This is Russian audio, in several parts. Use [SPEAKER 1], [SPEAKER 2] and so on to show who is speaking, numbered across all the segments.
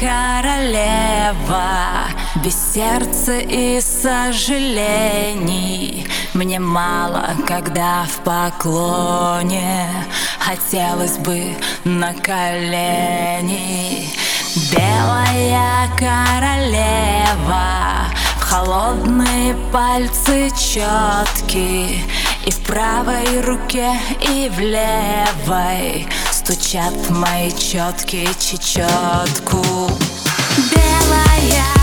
[SPEAKER 1] королева Без сердца и сожалений. Мне мало, когда в поклоне Хотелось бы на колени. Белая королева В холодные пальцы четки И в правой руке, и в левой Стучат мои четкие чечетку Белая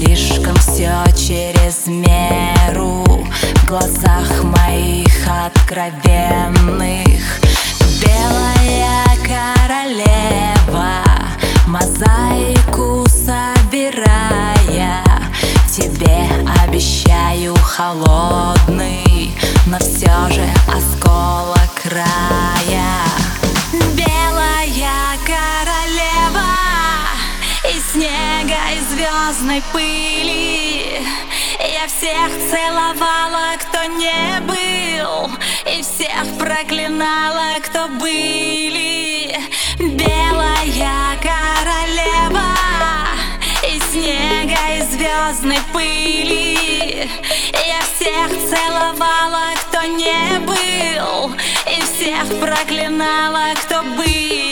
[SPEAKER 1] слишком, все через меру В глазах моих откровенных. Белая королева Мозаику собирая Тебе обещаю холодный Но все же осколок края звездной пыли. Я всех целовала, кто не был И всех проклинала, кто были. Белая королева И снега и звездной пыли. Я всех целовала, кто не был И всех проклинала, кто был